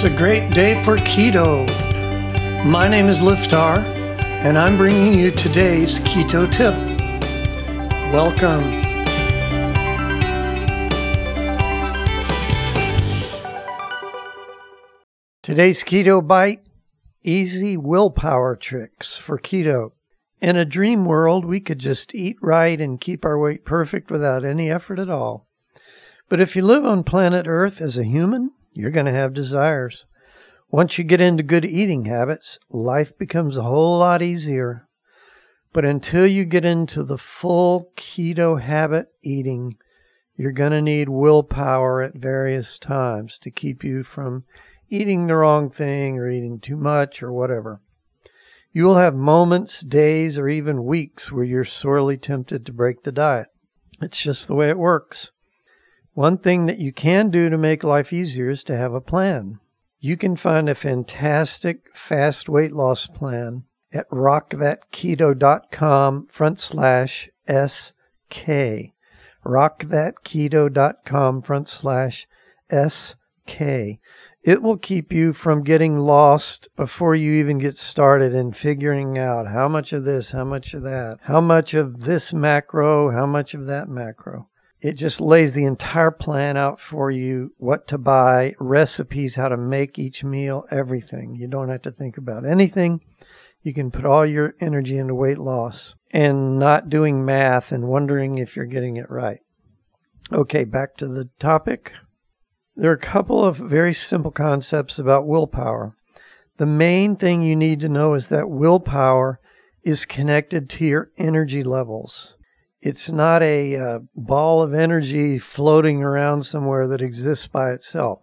It's a great day for keto. My name is Liftar, and I'm bringing you today's keto tip. Welcome. Today's keto bite easy willpower tricks for keto. In a dream world, we could just eat right and keep our weight perfect without any effort at all. But if you live on planet Earth as a human, you're going to have desires. Once you get into good eating habits, life becomes a whole lot easier. But until you get into the full keto habit eating, you're going to need willpower at various times to keep you from eating the wrong thing or eating too much or whatever. You will have moments, days, or even weeks where you're sorely tempted to break the diet. It's just the way it works. One thing that you can do to make life easier is to have a plan. You can find a fantastic fast weight loss plan at rockthatketo.com front slash SK. Rockthatketo.com front slash SK. It will keep you from getting lost before you even get started in figuring out how much of this, how much of that, how much of this macro, how much of that macro. It just lays the entire plan out for you what to buy, recipes, how to make each meal, everything. You don't have to think about anything. You can put all your energy into weight loss and not doing math and wondering if you're getting it right. Okay, back to the topic. There are a couple of very simple concepts about willpower. The main thing you need to know is that willpower is connected to your energy levels. It's not a uh, ball of energy floating around somewhere that exists by itself.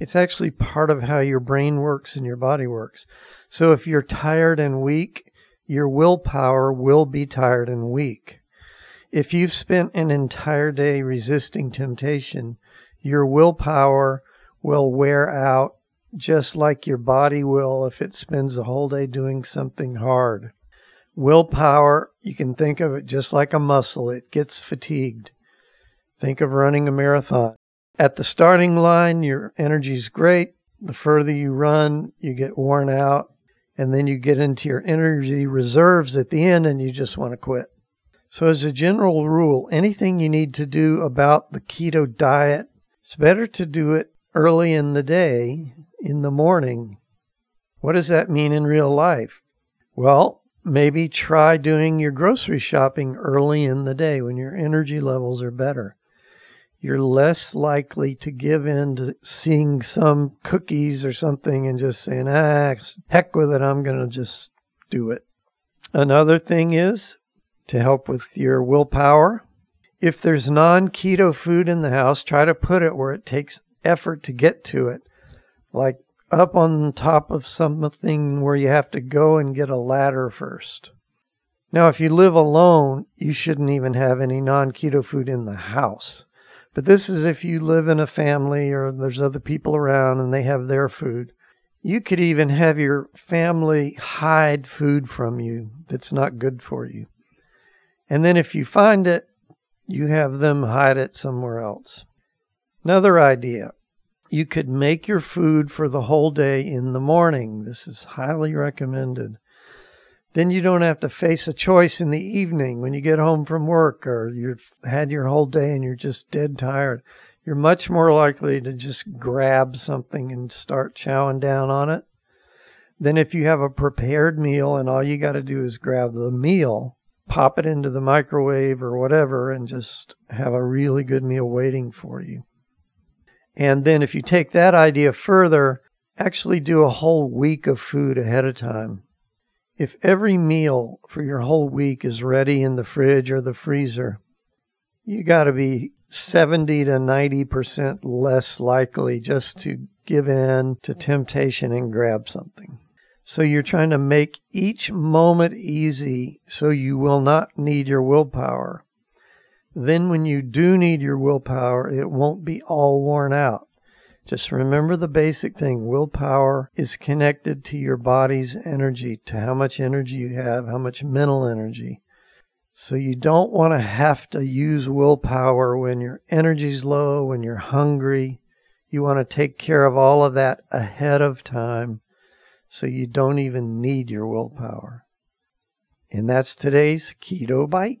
It's actually part of how your brain works and your body works. So if you're tired and weak, your willpower will be tired and weak. If you've spent an entire day resisting temptation, your willpower will wear out just like your body will if it spends the whole day doing something hard. Willpower, you can think of it just like a muscle, it gets fatigued. Think of running a marathon. At the starting line, your energy's great. The further you run, you get worn out, and then you get into your energy reserves at the end and you just want to quit. So, as a general rule, anything you need to do about the keto diet, it's better to do it early in the day, in the morning. What does that mean in real life? Well, maybe try doing your grocery shopping early in the day when your energy levels are better. You're less likely to give in to seeing some cookies or something and just saying, ah, heck with it, I'm going to just do it. Another thing is to help with your willpower. If there's non keto food in the house, try to put it where it takes effort to get to it, like up on top of something where you have to go and get a ladder first. Now, if you live alone, you shouldn't even have any non keto food in the house. But this is if you live in a family or there's other people around and they have their food. You could even have your family hide food from you that's not good for you. And then if you find it, you have them hide it somewhere else. Another idea you could make your food for the whole day in the morning. This is highly recommended. Then you don't have to face a choice in the evening when you get home from work or you've had your whole day and you're just dead tired. You're much more likely to just grab something and start chowing down on it than if you have a prepared meal and all you got to do is grab the meal, pop it into the microwave or whatever, and just have a really good meal waiting for you. And then if you take that idea further, actually do a whole week of food ahead of time. If every meal for your whole week is ready in the fridge or the freezer, you got to be 70 to 90% less likely just to give in to temptation and grab something. So you're trying to make each moment easy so you will not need your willpower. Then, when you do need your willpower, it won't be all worn out. Just remember the basic thing willpower is connected to your body's energy, to how much energy you have, how much mental energy. So, you don't want to have to use willpower when your energy's low, when you're hungry. You want to take care of all of that ahead of time so you don't even need your willpower. And that's today's Keto Bite.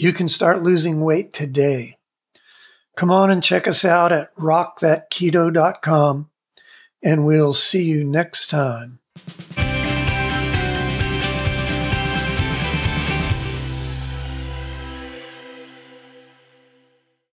You can start losing weight today. Come on and check us out at rockthatketo.com, and we'll see you next time.